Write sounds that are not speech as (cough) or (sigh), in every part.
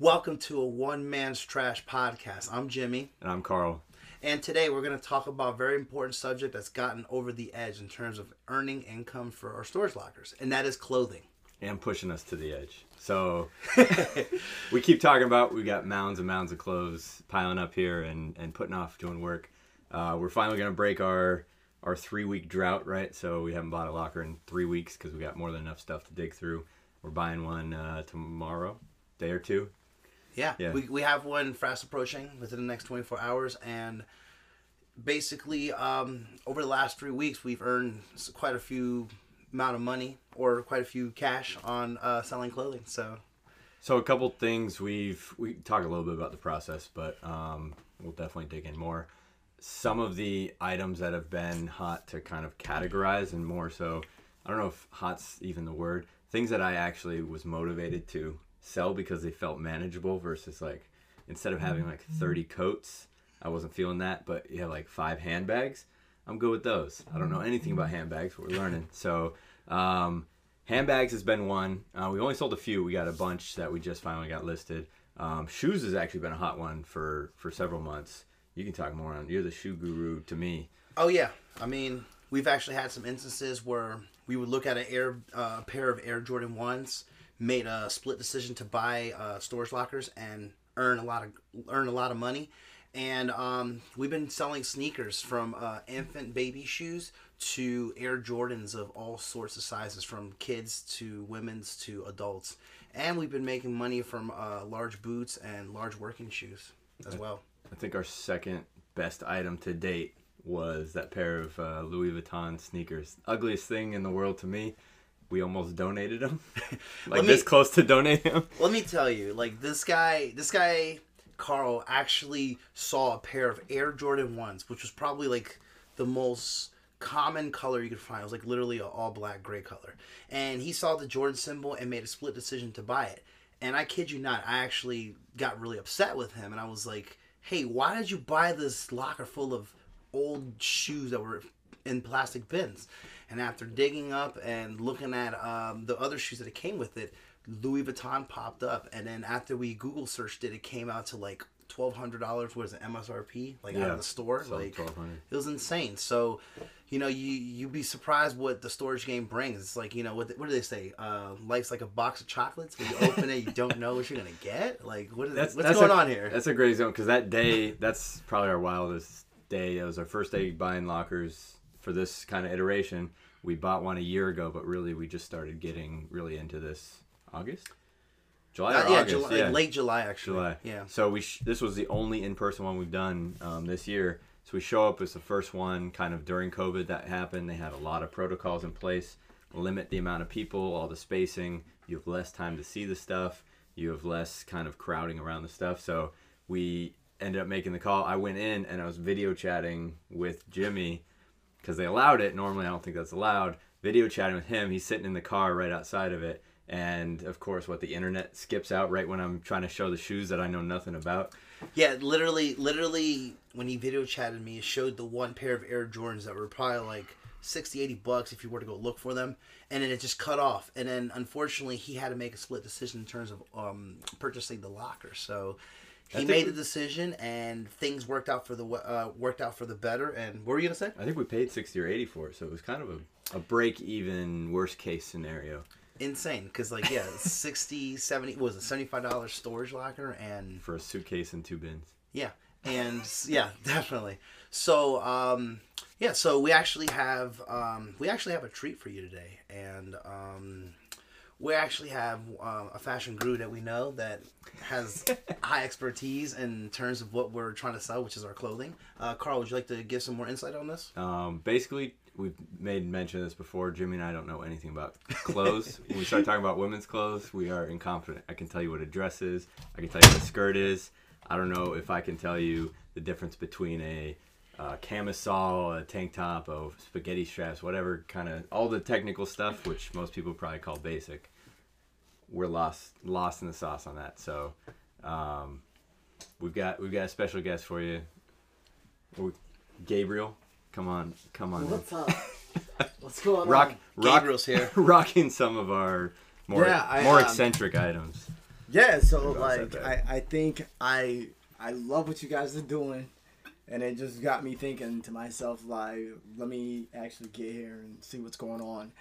Welcome to a one man's trash podcast. I'm Jimmy, And I'm Carl. and today we're going to talk about a very important subject that's gotten over the edge in terms of earning income for our storage lockers, and that is clothing. And pushing us to the edge. So (laughs) we keep talking about we got mounds and mounds of clothes piling up here and, and putting off doing work. Uh, we're finally gonna break our our three week drought, right? So we haven't bought a locker in three weeks because we got more than enough stuff to dig through. We're buying one uh, tomorrow, day or two. Yeah, Yeah. We, we have one fast approaching within the next 24 hours, and basically, um, over the last three weeks, we've earned quite a few amount of money or quite a few cash on uh, selling clothing. So So a couple things we've we talk a little bit about the process, but um, we'll definitely dig in more. Some of the items that have been hot to kind of categorize, and more so, I don't know if hot's even the word. Things that I actually was motivated to sell because they felt manageable versus like instead of having like 30 coats, I wasn't feeling that. But you have like five handbags, I'm good with those. I don't know anything about handbags, but we're learning. So. Um, Handbags has been one. Uh, we only sold a few. We got a bunch that we just finally got listed. Um, shoes has actually been a hot one for for several months. You can talk more on. You're the shoe guru to me. Oh yeah, I mean, we've actually had some instances where we would look at an air uh, pair of Air Jordan ones, made a split decision to buy uh, storage lockers and earn a lot of earn a lot of money, and um, we've been selling sneakers from uh, infant baby shoes to Air Jordans of all sorts of sizes, from kids to women's to adults, and we've been making money from uh, large boots and large working shoes as well. I think our second best item to date was that pair of uh, Louis Vuitton sneakers. Ugliest thing in the world to me. We almost donated him. (laughs) (laughs) like me- this close to donating them. (laughs) Let me tell you, like this guy, this guy Carl actually saw a pair of Air Jordan ones, which was probably like the most common color you could find. It was like literally an all black gray color, and he saw the Jordan symbol and made a split decision to buy it. And I kid you not, I actually got really upset with him, and I was like, "Hey, why did you buy this locker full of old shoes that were in plastic bins?" And after digging up and looking at um, the other shoes that it came with it, Louis Vuitton popped up, and then after we Google searched it, it came out to like twelve hundred dollars. was it, MSRP? Like out of the store, so like 1200. it was insane. So, you know, you you'd be surprised what the storage game brings. It's like you know what what do they say? Uh, life's like a box of chocolates. When you open it, you don't know what you're gonna get. Like what is That's, what's that's going a- on here? That's a great zone because that day, that's probably our wildest day. It was our first day buying lockers for this kind of iteration. We bought one a year ago, but really we just started getting really into this August, July, Uh, yeah, August, July, yeah, late July actually. July. Yeah. So we sh- this was the only in person one we've done um, this year. So we show up as the first one, kind of during COVID that happened. They had a lot of protocols in place, limit the amount of people, all the spacing. You have less time to see the stuff. You have less kind of crowding around the stuff. So we ended up making the call. I went in and I was video chatting with Jimmy because they allowed it. Normally, I don't think that's allowed. Video chatting with him. He's sitting in the car right outside of it. And of course, what the internet skips out right when I'm trying to show the shoes that I know nothing about. Yeah, literally, literally, when he video chatted me, it showed the one pair of Air Jordans that were probably like 60, 80 bucks if you were to go look for them. And then it just cut off. And then, unfortunately, he had to make a split decision in terms of um, purchasing the locker. So he made we- the decision, and things worked out for the uh, worked out for the better. And what were you gonna say? I think we paid 60 or 80 for it, so it was kind of a, a break even, worst case scenario Insane, because like yeah, (laughs) 60, 70, what was it seventy five dollars storage locker and for a suitcase and two bins. Yeah, and yeah, (laughs) definitely. So, um, yeah, so we actually have um, we actually have a treat for you today, and um, we actually have uh, a fashion guru that we know that has (laughs) high expertise in terms of what we're trying to sell, which is our clothing. Uh, Carl, would you like to give some more insight on this? Um, basically, we've made mention of this before. Jimmy and I don't know anything about clothes. (laughs) when we start talking about women's clothes, we are incompetent. I can tell you what a dress is. I can tell you what a skirt is. I don't know if I can tell you the difference between a uh, camisole, a tank top, a spaghetti straps, whatever kind of all the technical stuff, which most people probably call basic. We're lost lost in the sauce on that. So um, we've got we've got a special guest for you, Gabriel. Come on, come on. in. What's up? What's going Rock, on? rock, Gabriel's here. (laughs) rocking some of our more Yeah, I, more um, eccentric items. Yeah, so Maybe I'll set like. I, I think I I love what you guys are doing, and it just got me thinking to myself like, let me actually get here and see what's going on.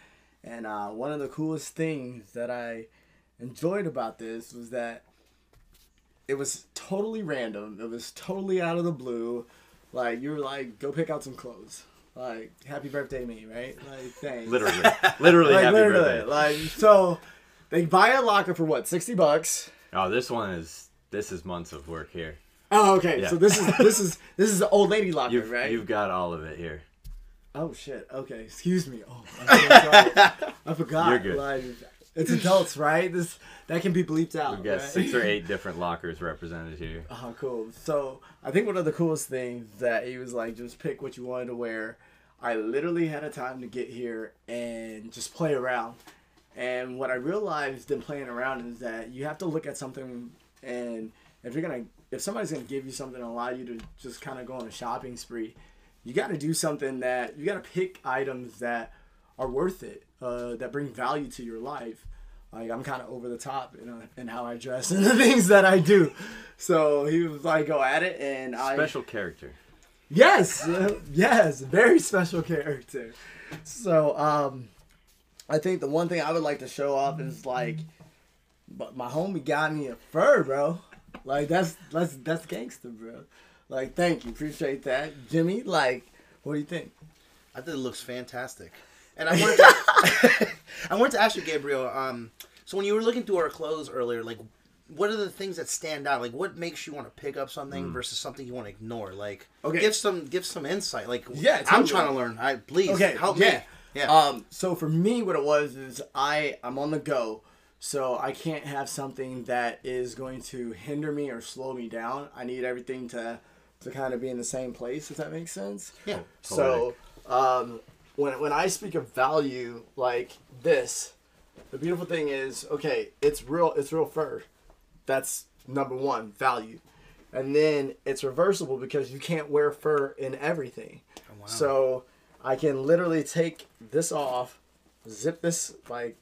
And uh, one of the coolest things that I enjoyed about this was that it was totally random. It was totally out of the blue. Like you were like, go pick out some clothes. Like happy birthday me, right? Like thanks. Literally, (laughs) literally like happy literally, birthday. like so. They buy a locker for what, sixty bucks? Oh, this one is this is months of work here. Oh, okay. Yeah. So this is this is this is the old lady locker, You've right? you've got all of it here. Oh shit. Okay. Excuse me. Oh, so sorry. (laughs) I forgot. You're good. Like, it's adults, right? This that can be bleeped out. We've got right? six or eight (laughs) different lockers represented here. Oh, cool. So I think one of the coolest things that he was like, just pick what you wanted to wear. I literally had a time to get here and just play around. And what I realized in playing around is that you have to look at something, and if you're gonna, if somebody's gonna give you something and allow you to just kind of go on a shopping spree, you got to do something that you got to pick items that are worth it, uh, that bring value to your life. Like I'm kind of over the top in, uh, in how I dress (laughs) and the things that I do. So he was like, "Go at it," and I Special character. Yes, uh, yes, very special character. So, um, I think the one thing I would like to show off is like, but my homie got me a fur, bro. Like that's that's that's gangster, bro. Like, thank you, appreciate that, Jimmy. Like, what do you think? I think it looks fantastic. And I wanted to, (laughs) I wanted to ask you, Gabriel. Um, so when you were looking through our clothes earlier, like, what are the things that stand out? Like, what makes you want to pick up something versus something you want to ignore? Like, Okay. give some give some insight. Like, Yeah, I'm trying to learn. I please Okay, help yeah. me. Yeah. Um, so for me, what it was is I I'm on the go, so I can't have something that is going to hinder me or slow me down. I need everything to to kind of be in the same place. If that makes sense. yeah. So, um, when when I speak of value like this, the beautiful thing is, okay, it's real. It's real fur. That's number one value, and then it's reversible because you can't wear fur in everything. Oh, wow. So I can literally take this off, zip this like.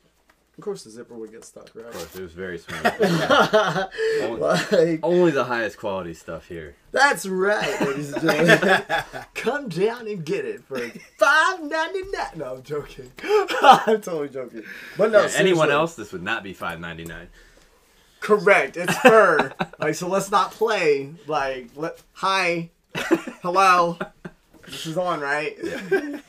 Of course, the zipper would get stuck, right? Of course, it was very smooth. (laughs) only, Like, only the highest quality stuff here. That's right, ladies and gentlemen. (laughs) Come down and get it for five ninety nine. No, I'm joking. (laughs) I'm totally joking. But no, Yeah, anyone else, this would not be five ninety nine. Correct. It's fur. like so, let's not play. Like, let hi, hello. This is on, right? Yeah.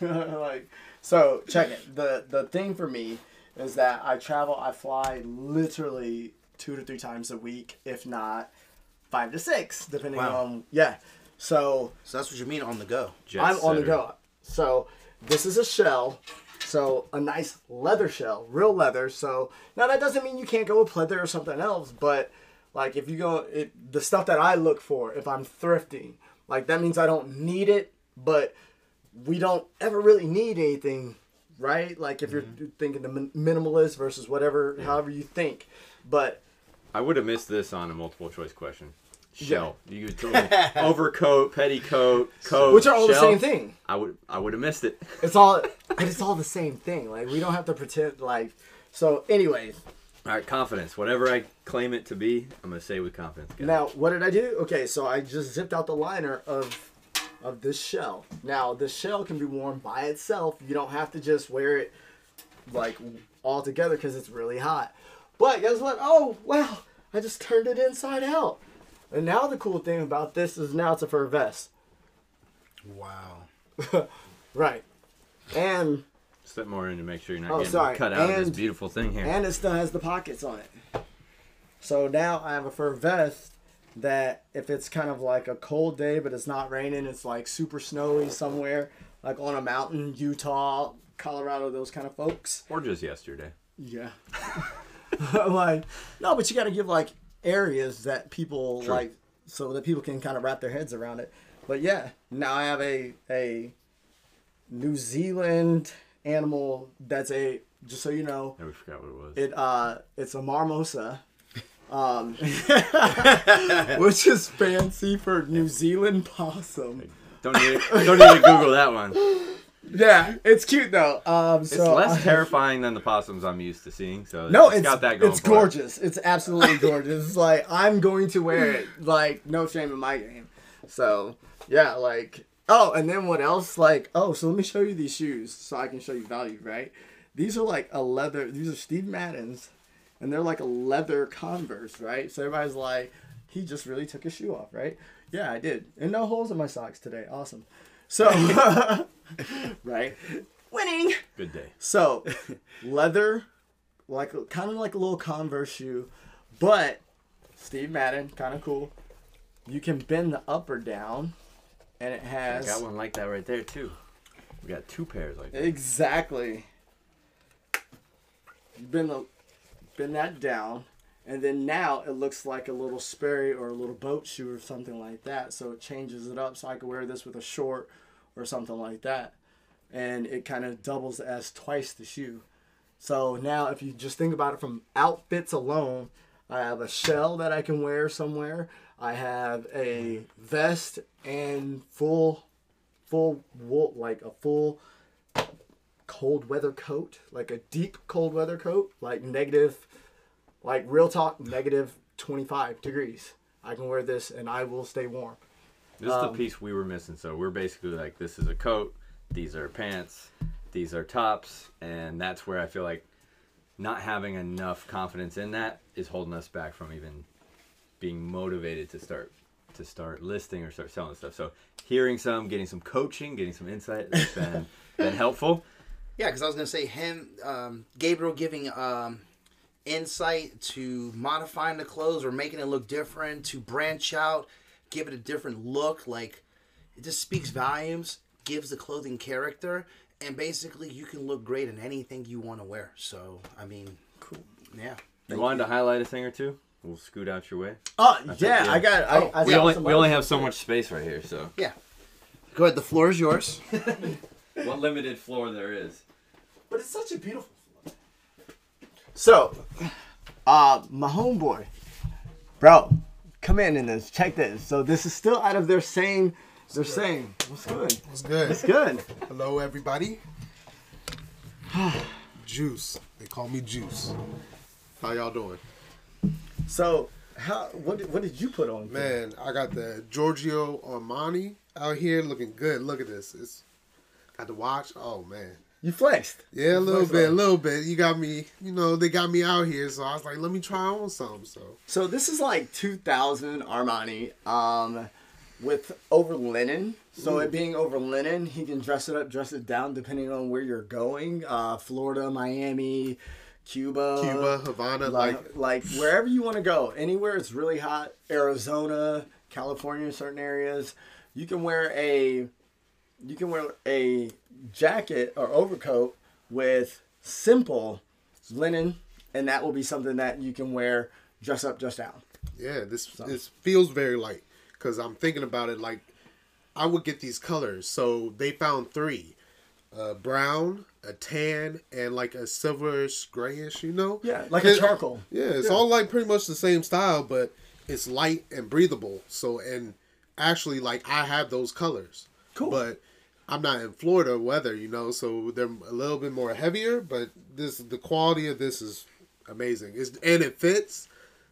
like, so check it. The the thing for me is that I travel. I fly literally two to three times a week, if not five to six, depending Wow. on yeah. So So that's what you mean on the go. Jet I'm on the go. So this is a shell. So a nice leather shell, real leather. So now that doesn't mean you can't go with leather or something else, but like if you go it, the stuff that I look for if I'm thrifting, like that means I don't need it, but we don't ever really need anything, right? Like if you're mm-hmm. thinking the minimalist versus whatever, however you think. But I would have missed this on a multiple choice question. Shell. You could told me (laughs) overcoat, petticoat, (laughs) coat, which are all the same thing. I would I would have missed it. (laughs) It's all but it's all the same thing. Like we don't have to pretend like so anyways, All right, confidence. Whatever I claim it to be, I'm gonna say with confidence. guys. Now, what did I do? Okay, so I just zipped out the liner of of this shell. Now, this shell can be worn by itself. You don't have to just wear it like all together because it's really hot. But guess what? Oh, wow! I just turned it inside out. And now the cool thing about this is now it's a fur vest. Wow. (laughs) Right. And Step more in to make sure you're not Oh, getting sorry. cut out of this beautiful thing here. and it still has the pockets on it. So now I have a fur vest that if it's kind of like a cold day but it's not raining, it's like super snowy somewhere, like on a mountain, Utah, Colorado, those kind of folks. or just yesterday. Yeah. (laughs) like no, but you got to give like areas that people True. like so that people can kind of wrap their heads around it. But yeah, now I have a a New Zealand animal that's a just so you know, I forgot what it was. it uh it's a marmosa. Um, (laughs) (laughs) which is fancy for New Zealand possum. don't need don't need to Google that one. yeah, it's cute though. Um, It's less I- terrifying than the possums I'm used to seeing. So No, it's it's got that going. it's for it. gorgeous. It's absolutely (laughs) gorgeous. It's like I'm going to wear it. Like no shame in my game. So yeah, like oh, and then what else? Like oh, so let me show you these shoes so I can show you value. Right? These are like a leather. These are Steve Madden's, and they're like a leather Converse. Right? So everybody's like, he just really took his shoe off. Right? Yeah, I did, and no holes in my socks today. Awesome. So (laughs) right, winning. Good day. So, leather, like kind of like a little Converse shoe, but Steve Madden, kind of cool. You can bend the upper down, and it has. I got one like that right there too. We got two pairs like that. exactly. You bend the bend that down, and then now it looks like a little Sperry or a little boat shoe or something like that. So it changes it up, so I could wear this with a short or something like that, and it kind of doubles as twice the shoe. So now, if you just think about it from outfits alone, I have a shell that I can wear somewhere. I have a vest and full, full wool, like a full cold weather coat, like a deep cold weather coat, like negative, like real talk, negative 25 degrees. I can wear this and I will stay warm. This is the Um, piece we were missing. So we're basically like, this is a coat, these are pants, these are tops, and that's where I feel like not having enough confidence in that is holding us back from even being motivated to start to start listing or start selling stuff. So hearing some, getting some coaching, getting some insight has been been (laughs) helpful. Yeah, because I was gonna say him, um, Gabriel giving um, insight to modifying the clothes or making it look different, to branch out, give it a different look. Like it just speaks volumes, gives the clothing character, and basically you can look great in anything you want to wear. So I mean, cool. Yeah. You wanted to highlight a thing or two? We'll scoot out your way. Oh think, yeah, yeah. I got. I, Oh, I We saw only we only have so much space right here, so Yeah. Go ahead. The floor is yours. (laughs) what limited floor there is. But it's such a beautiful floor. So, uh, my homeboy, bro, come in and this. Check this. So this is still out of their same. They're saying, what's good? What's good? It's good. Hello, everybody. (sighs) Juice. They call me Juice. How y'all doing? So, how? What? did- What did you put on? Man, I got the Giorgio Armani out here looking good. Look at this. It's got the watch. Oh man. you flexed. Yeah, a little Flexed bit, a little bit. You got me, you know, they got me out here, so I was like, let me try on some. So So this is like 2000 Armani, um, with over linen. So it being over linen, he can dress it up, dress it down, depending on where you're going. Uh, Florida, Miami, Cuba, Cuba, Havana, like like wherever you want to go, anywhere it's really hot. Arizona, California, certain areas, you can wear a you can wear a jacket or overcoat with simple linen, and that will be something that you can wear dress up, dress down. Yeah, this this feels very light because I'm thinking about it. Like I would get these colors, so they found three: uh, brown, a tan, and like a silverish grayish. You know? Yeah, like a charcoal. Yeah, it's all like pretty much the same style, but it's light and breathable. So and actually, like I have those colors. Cool. But I'm not in Florida weather, you know, so they're a little bit more heavier. But this, the quality of this is amazing. It's and it fits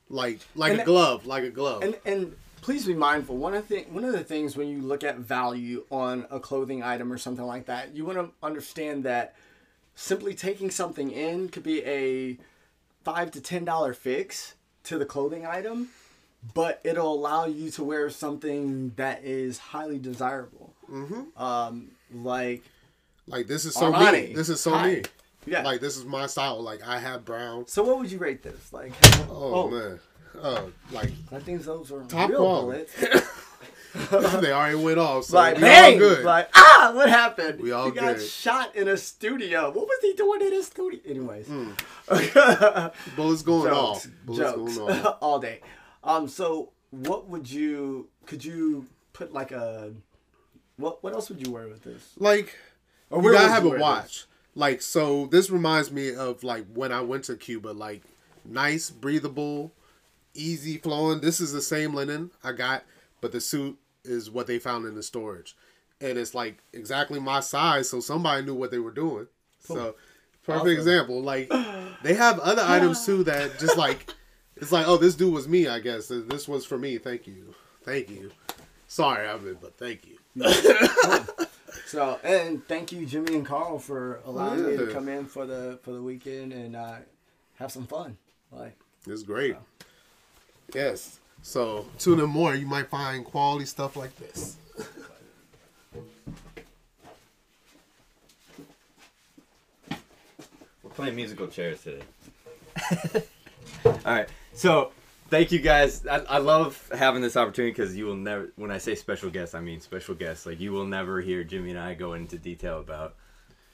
like like And a glove, like a glove. And and please be mindful. One of the thing, one of the things when you look at value on a clothing item or something like that, you want to understand that simply taking something in could be a five to ten dollar fix to the clothing item, but it'll allow you to wear something that is highly desirable. Mm-hmm. Um, like like this is so Armani. me. This is so Hi. me. yeah. Like this is my style. Like I have brown. so what would you rate this? Like, Oh, man. Oh, like I think those are Top real quality. (laughs) they already went off. So like we bang, all good. like ah, what happened? We all he got good. shot in a studio. What was he doing in a studio? Anyways, Hmm. (laughs) Bullets going jokes, off. Bullets jokes going off. (laughs) all day. Um, so what would you? Could you put like a? What What else would you wear with this? Like Or you gotta have you a watch. Like so, this reminds me of like when I went to Cuba. Like nice, breathable, easy flowing. This is the same linen I got, but the suit is what they found in the storage. and it's like exactly my size, so somebody knew what they were doing. So perfect Awesome. example. Like they have other (gasps) items too that just like it's like, oh, this dude was me, I guess. This was for me. Thank you, thank you. Sorry, I mean, but thank you. (laughs) So and thank you, Jimmy and Carl, for allowing me to come in for the for the weekend and uh, have some fun. Like It's great. Yes. So tune in more. You might find quality stuff like this. We're playing musical chairs today. (laughs) All right. So thank you guys. I, I love having this opportunity because you will never, when I say special guest, I mean special guests. Like you will never hear Jimmy and I go into detail about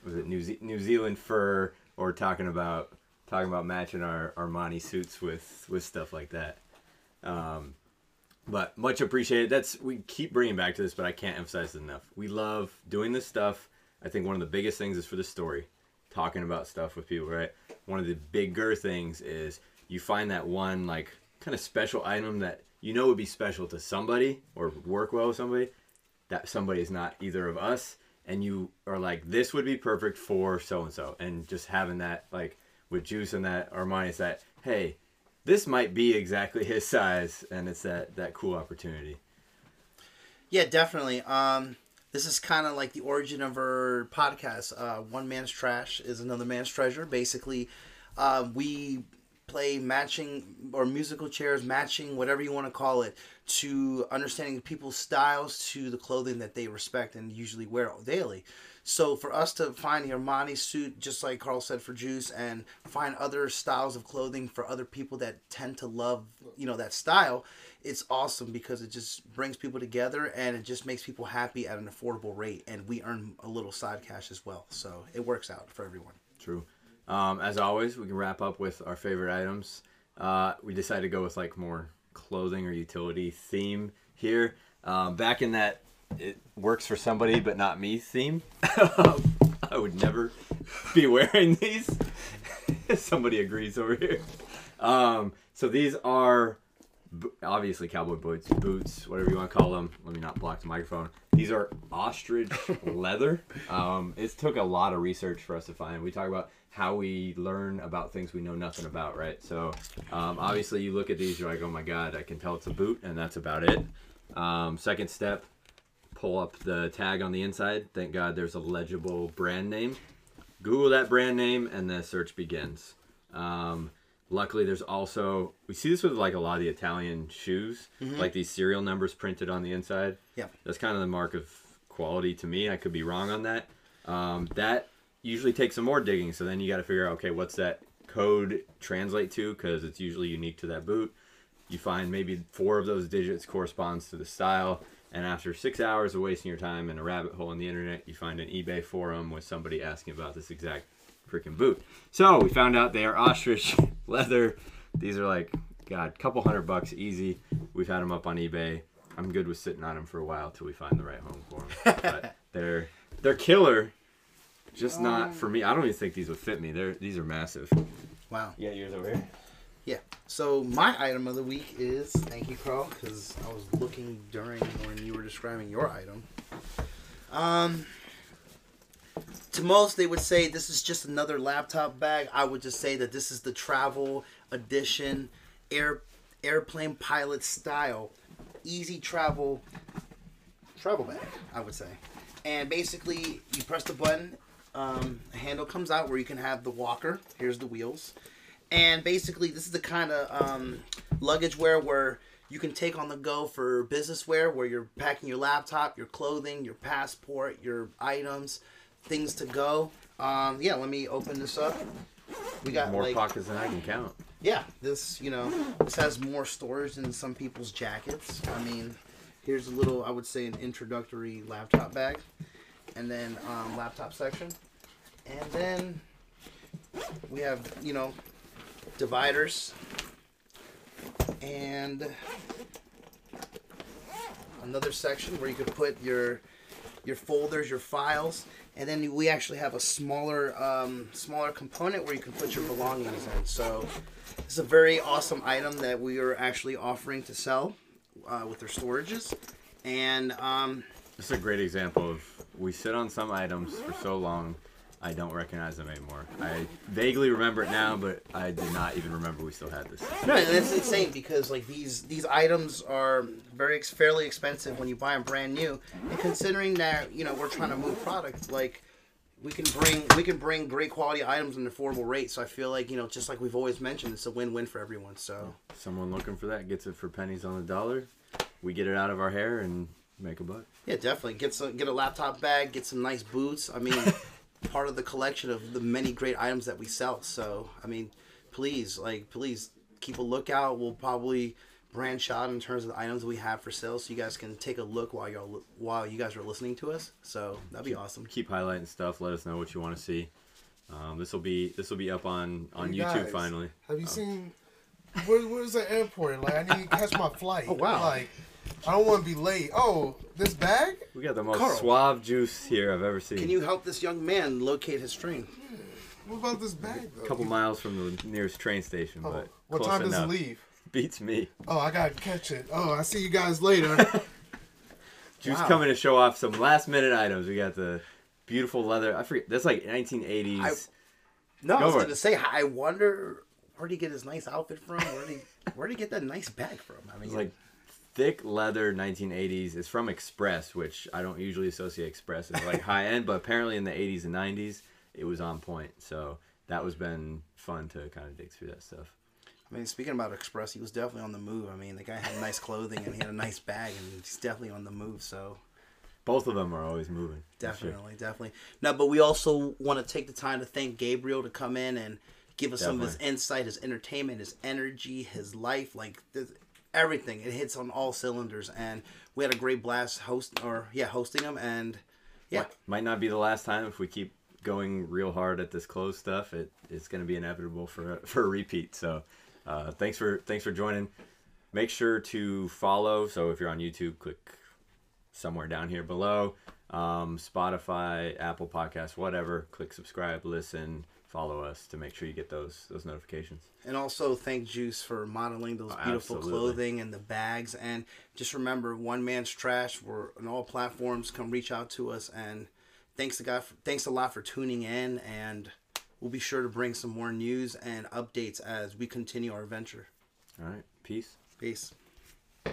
was it New, Ze- New Zealand fur or talking about talking about matching our Armani suits with with stuff like that. Um, but much appreciated. That's we keep bringing back to this, but I can't emphasize it enough. We love doing this stuff. I think one of the biggest things is for the story, talking about stuff with people. Right. One of the bigger things is you find that one like kind of special item that you know would be special to somebody or work well with somebody. That somebody is not either of us, and you are like, this would be perfect for so and so, and just having that like with Juice and that Armani, is that hey, this might be exactly (laughs) his size, and it's that that cool opportunity. Yeah, definitely. Um, this is kind of like the origin of our podcast. Uh, One man's trash is another man's treasure. Basically, uh, we play matching or musical chairs, matching whatever you want to call it, to understanding people's styles to the clothing that they respect and usually wear daily. So for us to find the Armani suit, just like Carl said for Juice, and find other styles of clothing for other people that tend to love, you know, that style, it's awesome because it just brings people together and it just makes people happy at an affordable rate, and we earn a little side cash as well. So it works out for everyone. True. Um, as always, we can wrap up with our favorite items. Uh, we decided to go with like more clothing or utility theme here. Um, back in that it works for somebody but not me theme. (laughs) I would never be wearing these. (laughs) somebody agrees over here. Um, so these are obviously cowboy boots, boots, whatever you want to call them. Let me not block the microphone. These are ostrich (laughs) leather. Um, it took a lot of research for us to find. We talk about how we learn about things we know nothing about, right? So um, obviously, you look at these, you're like, oh my god, I can tell it's a boot, and that's about it. Um, second step, pull up the tag on the inside. Thank God there's a legible brand name. Google that brand name, and the search begins. Um, luckily, there's also we see this with like a lot of the Italian shoes, like these serial numbers printed on the inside. Yeah. that's kind of the mark of quality to me. I could be wrong on that. Um, that usually takes some more digging. So then you got to figure out okay, what's that code translate to? Because it's usually unique to that boot. You find maybe four of those digits corresponds to the style. And after six hours of wasting your time in a rabbit hole on the internet, you find an eBay forum with somebody asking about this exact freaking boot. So we found out they are ostrich (laughs) leather. These are like, God, couple hundred bucks easy. We've had them up on eBay. I'm good with sitting on them for a while till we find the right home for them. (laughs) But they're they're killer. Just not for me. I don't even think these would fit me. They're these are massive. Wow. Yeah, yours over here. Yeah. So my item of the week is thank you, Carl, because I was looking during when you were describing your item. Um, to most they would say this is just another laptop bag. I would just say that this is the travel edition, air airplane pilot style, easy travel travel bag. I would say, and basically you press the button, um, a handle comes out where you can have the walker. Here's the wheels and basically this is the kind of um, luggage wear where you can take on the go for business wear where you're packing your laptop your clothing your passport your items things to go um, yeah let me open this up we got More like pockets than I can count. yeah this you know this has more storage than some people's jackets i mean here's a little i would say an introductory laptop bag and then um, laptop section. And then we have you know dividers. And another section where you could put your your folders your files. And then we actually have a smaller um, smaller component where you can put your belongings in. So it's a very awesome item that we are actually offering to sell uh, with their storages. And um, is a great example of we sit on some items for so long, I don't recognize them anymore. I vaguely remember it now, but I did not even remember we still had this. No, it's insane because like these these items are very ex- fairly expensive when you buy them brand new, and considering that you know we're trying to move product, like we can bring we can bring great quality items at an affordable rate. So I feel like you know just like we've always mentioned, it's a win win for everyone. So Someone looking for that gets it for pennies on the dollar. We get it out of our hair and make a buck. yeah, definitely get some get a laptop bag, get some nice boots. I mean, (laughs) part of the collection of the many great items that we sell. So I mean, please like please keep a lookout. We'll probably branch out in terms of the items we have for sale, so you guys can take a look while y'all while you guys are listening to us. So that'd be awesome. Keep highlighting stuff. Let us know what you want to see. Um, this will be this will be up on on You YouTube guys, finally. Have you seen? Where, where's the airport? Like, I need to catch my (laughs) flight. Oh, wow. Like, I don't want to be late. Oh, this bag? We got the most Carl. suave juice here I've ever seen. Can you help this young man locate his train? What about this bag though? A couple miles from the nearest train station, Oh, but what close time does enough. it leave? Beats me. Oh, I gotta catch it. Oh, I see you guys later. (laughs) Juice Wow. coming to show off some last minute items. We got the beautiful leather. I forget. That's like 1980s. I- No, I was gonna say. I wonder where'd he get his nice outfit from? Where'd he where'd he get that nice bag from? I mean, It's like thick leather 1980s. It's from Express, which I don't usually associate Express as like (laughs) high end, but apparently in the 80s and 90s it was on point. So that was been fun to kind of dig through that stuff. I mean, speaking about Express, he was definitely on the move. I mean, the guy had nice clothing and he had a nice bag, and he's definitely on the move. So Both of them are always moving. for sure. definitely, definitely. No, but we also want to take the time to thank Gabriel to come in and give us some of his insight, his entertainment, his energy, his life, like everything. It hits on all cylinders, and we had a great blast host or yeah, hosting them. and yeah. Might- not be the last time if we keep going real hard at this close stuff. It it's going to be inevitable for (laughs) for a repeat. So uh, thanks for thanks for joining. Make sure to follow. So if you're on YouTube, click somewhere down here below. Um, Spotify, Apple Podcasts, whatever. Click subscribe, listen, follow us to make sure you get those those notifications. And also thank Juice for modeling those Oh, beautiful absolutely. clothing and the bags. And just remember, one man's trash. We're on all platforms. Come reach out to us. And thanks to God. For, thanks a lot for tuning in. And we'll be sure to bring some more news and updates as we continue our venture. All right, peace. Peace.